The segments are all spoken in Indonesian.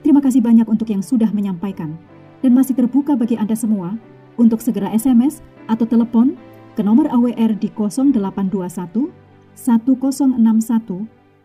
Terima kasih banyak untuk yang sudah menyampaikan dan masih terbuka bagi Anda semua untuk segera SMS atau telepon ke nomor AWR di 0821 1061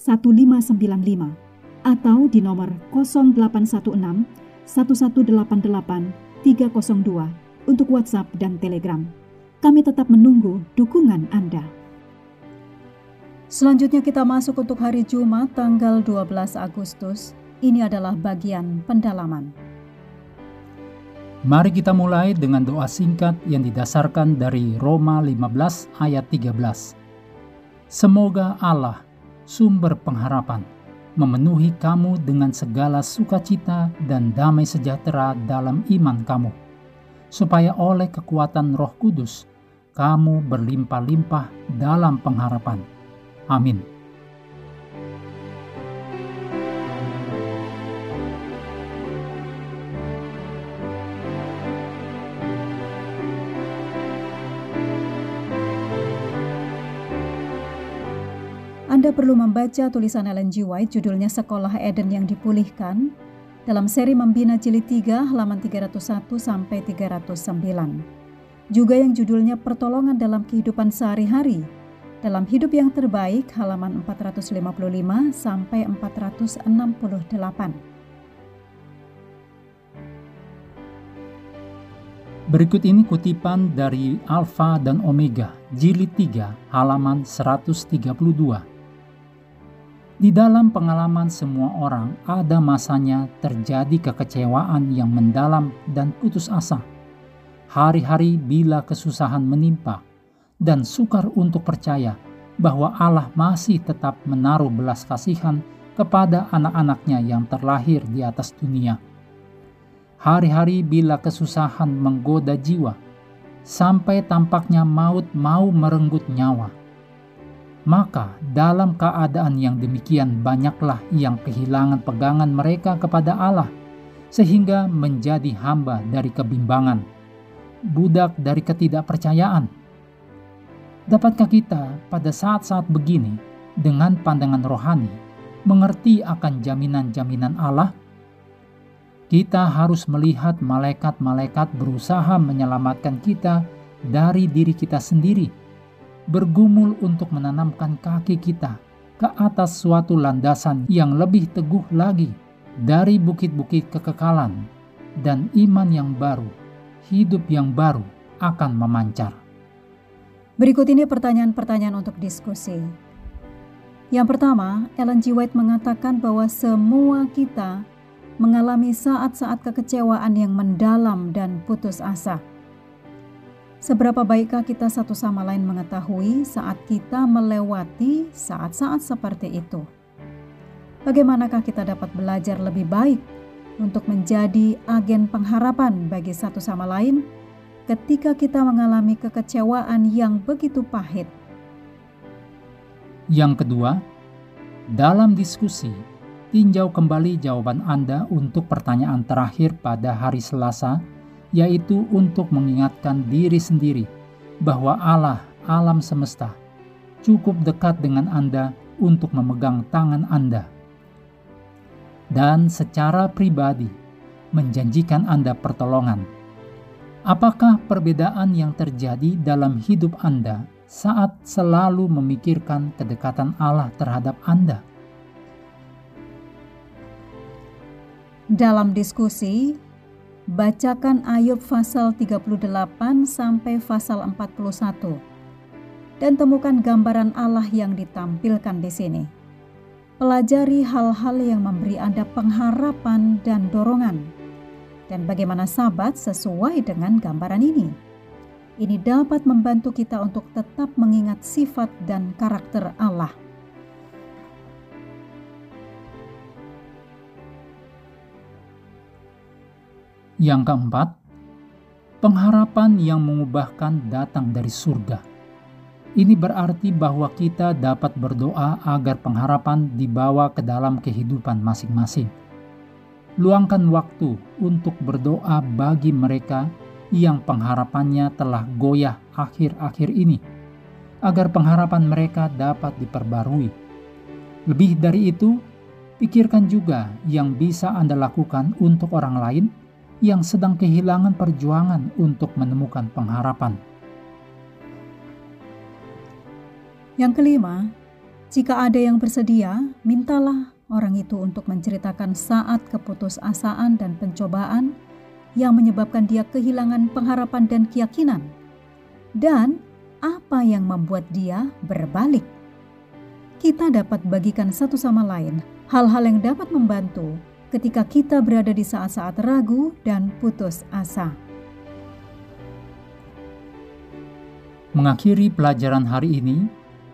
1595 atau di nomor 0816 1188 302 untuk WhatsApp dan Telegram. Kami tetap menunggu dukungan Anda. Selanjutnya kita masuk untuk hari Jumat tanggal 12 Agustus ini adalah bagian pendalaman. Mari kita mulai dengan doa singkat yang didasarkan dari Roma 15 ayat 13. Semoga Allah, sumber pengharapan, memenuhi kamu dengan segala sukacita dan damai sejahtera dalam iman kamu, supaya oleh kekuatan Roh Kudus kamu berlimpah-limpah dalam pengharapan. Amin. Anda perlu membaca tulisan Ellen G. White judulnya Sekolah Eden yang Dipulihkan dalam seri Membina Jilid 3 halaman 301 sampai 309. Juga yang judulnya Pertolongan dalam Kehidupan Sehari-hari dalam Hidup yang Terbaik halaman 455 sampai 468. Berikut ini kutipan dari Alfa dan Omega, jilid 3, halaman 132. Di dalam pengalaman semua orang, ada masanya terjadi kekecewaan yang mendalam dan putus asa. Hari-hari bila kesusahan menimpa, dan sukar untuk percaya bahwa Allah masih tetap menaruh belas kasihan kepada anak-anaknya yang terlahir di atas dunia. Hari-hari bila kesusahan menggoda jiwa, sampai tampaknya maut mau merenggut nyawa maka dalam keadaan yang demikian banyaklah yang kehilangan pegangan mereka kepada Allah, sehingga menjadi hamba dari kebimbangan, budak dari ketidakpercayaan. Dapatkah kita pada saat-saat begini, dengan pandangan rohani, mengerti akan jaminan-jaminan Allah? Kita harus melihat malaikat-malaikat berusaha menyelamatkan kita dari diri kita sendiri bergumul untuk menanamkan kaki kita ke atas suatu landasan yang lebih teguh lagi dari bukit-bukit kekekalan dan iman yang baru, hidup yang baru akan memancar. Berikut ini pertanyaan-pertanyaan untuk diskusi. Yang pertama, Ellen G. White mengatakan bahwa semua kita mengalami saat-saat kekecewaan yang mendalam dan putus asa. Seberapa baikkah kita satu sama lain mengetahui saat kita melewati saat-saat seperti itu? Bagaimanakah kita dapat belajar lebih baik untuk menjadi agen pengharapan bagi satu sama lain ketika kita mengalami kekecewaan yang begitu pahit? Yang kedua, dalam diskusi, tinjau kembali jawaban Anda untuk pertanyaan terakhir pada hari Selasa yaitu untuk mengingatkan diri sendiri bahwa Allah, alam semesta, cukup dekat dengan Anda untuk memegang tangan Anda. Dan secara pribadi, menjanjikan Anda pertolongan. Apakah perbedaan yang terjadi dalam hidup Anda saat selalu memikirkan kedekatan Allah terhadap Anda? Dalam diskusi, Bacakan Ayub pasal 38 sampai pasal 41 dan temukan gambaran Allah yang ditampilkan di sini. Pelajari hal-hal yang memberi Anda pengharapan dan dorongan dan bagaimana sabat sesuai dengan gambaran ini. Ini dapat membantu kita untuk tetap mengingat sifat dan karakter Allah. Yang keempat, pengharapan yang mengubahkan datang dari surga. Ini berarti bahwa kita dapat berdoa agar pengharapan dibawa ke dalam kehidupan masing-masing. Luangkan waktu untuk berdoa bagi mereka yang pengharapannya telah goyah akhir-akhir ini, agar pengharapan mereka dapat diperbarui. Lebih dari itu, pikirkan juga yang bisa Anda lakukan untuk orang lain yang sedang kehilangan perjuangan untuk menemukan pengharapan. Yang kelima, jika ada yang bersedia, mintalah orang itu untuk menceritakan saat keputusasaan dan pencobaan yang menyebabkan dia kehilangan pengharapan dan keyakinan, dan apa yang membuat dia berbalik. Kita dapat bagikan satu sama lain hal-hal yang dapat membantu ketika kita berada di saat-saat ragu dan putus asa. Mengakhiri pelajaran hari ini,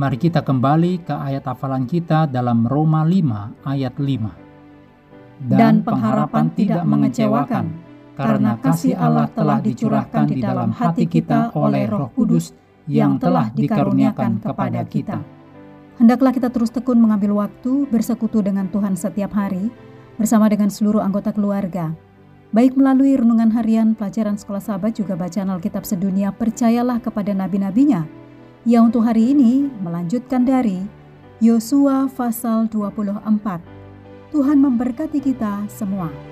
Mari kita kembali ke ayat hafalan kita dalam Roma 5 ayat 5. Dan pengharapan tidak mengecewakan, karena kasih Allah telah dicurahkan di dalam hati kita oleh Roh Kudus yang telah dikaruniakan kepada kita. Hendaklah kita terus tekun mengambil waktu bersekutu dengan Tuhan setiap hari bersama dengan seluruh anggota keluarga. Baik melalui renungan harian, pelajaran sekolah sahabat juga bacaan Alkitab sedunia, percayalah kepada nabi-nabinya yang untuk hari ini melanjutkan dari Yosua pasal 24. Tuhan memberkati kita semua.